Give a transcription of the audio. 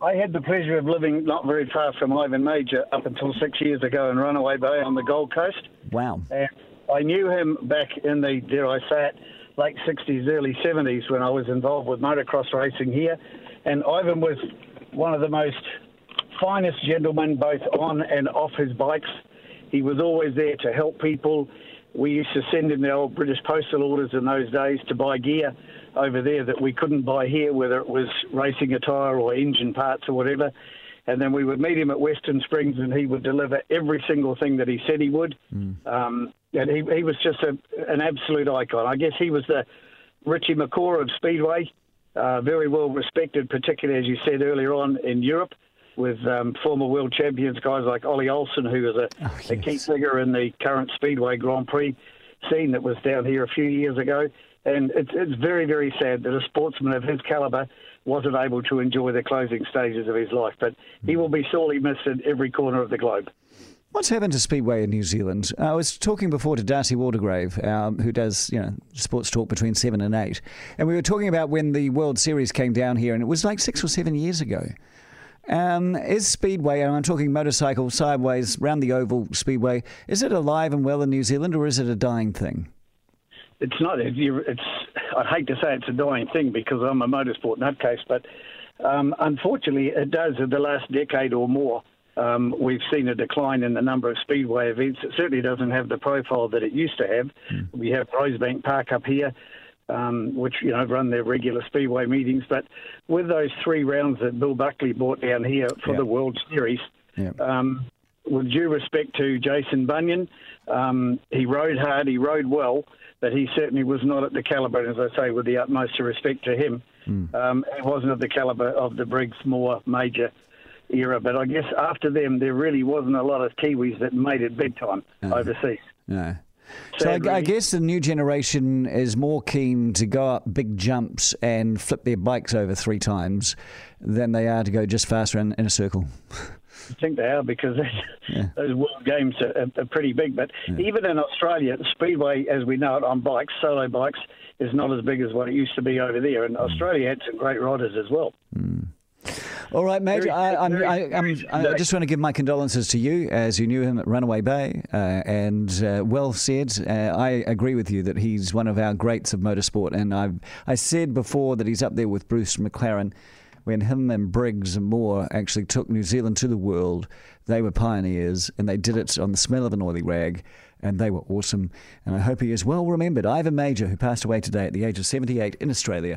I had the pleasure of living not very far from Ivan Mauger up until six years ago in Runaway Bay on the Gold Coast. Wow. And I knew him back in the, dare I say it, late 60s, early 70s when I was involved with motocross racing here. And Ivan was one of the most finest gentlemen, both on and off his bikes. He was always there to help people. We used to send him the old British postal orders in those days to buy gear over there that we couldn't buy here, whether it was racing attire or engine parts or whatever. And then we would meet him at Western Springs, and he would deliver every single thing that he said he would. Mm. Um, and he, he was just a, an absolute icon. I guess he was the Richie McCaw of Speedway, uh, very well respected, particularly as you said earlier on in Europe, with um, former world champions guys like Ollie Olsen, who was a, oh, yes. a key figure in the current Speedway Grand Prix scene that was down here a few years ago. And it's, it's very, very sad that a sportsman of his calibre wasn't able to enjoy the closing stages of his life. But he will be sorely missed in every corner of the globe. What's happened to Speedway in New Zealand? I was talking before to Darcy Waldegrave, um, who does you know sports talk between seven and eight, and we were talking about when the World Series came down here, and it was like six or seven years ago. Um, is Speedway, and I'm talking motorcycle sideways round the oval Speedway, is it alive and well in New Zealand, or is it a dying thing? It's not. It's. I'd hate to say it's a dying thing because I'm a motorsport nutcase, but um, unfortunately, it does. In the last decade or more, um, we've seen a decline in the number of speedway events. It certainly doesn't have the profile that it used to have. Mm. We have Rosebank Park up here, um, which you know run their regular speedway meetings. But with those three rounds that Bill Buckley brought down here for the World Series, um, with due respect to Jason Bunyan, um, he rode hard, he rode well, but he certainly was not at the calibre, as I say, with the utmost respect to him. Mm. he wasn't at the calibre of the Briggs Moore Mauger era. But I guess after them, there really wasn't a lot of Kiwis that made it big time no. overseas. No. So I, I, guess the new generation is more keen to go up big jumps and flip their bikes over three times than they are to go just faster in, in a circle. I think they are because yeah. those World Games are, are pretty big. But yeah. even in Australia, Speedway, as we know it, on bikes, solo bikes, is not as big as what it used to be over there. And mm. Australia had some great riders as well. Mm. All right, Major. I, I'm, I, I'm, I just want to give my condolences to you as you knew him at Runaway Bay. Uh, and uh, well said. Uh, I agree with you that he's one of our greats of motorsport. And I've, I said before that he's up there with Bruce McLaren. When him and Briggs and Moore actually took New Zealand to the world, they were pioneers and they did it on the smell of an oily rag and they were awesome. And I hope he is well remembered. Ivan Mauger, who passed away today at the age of 78 in Australia.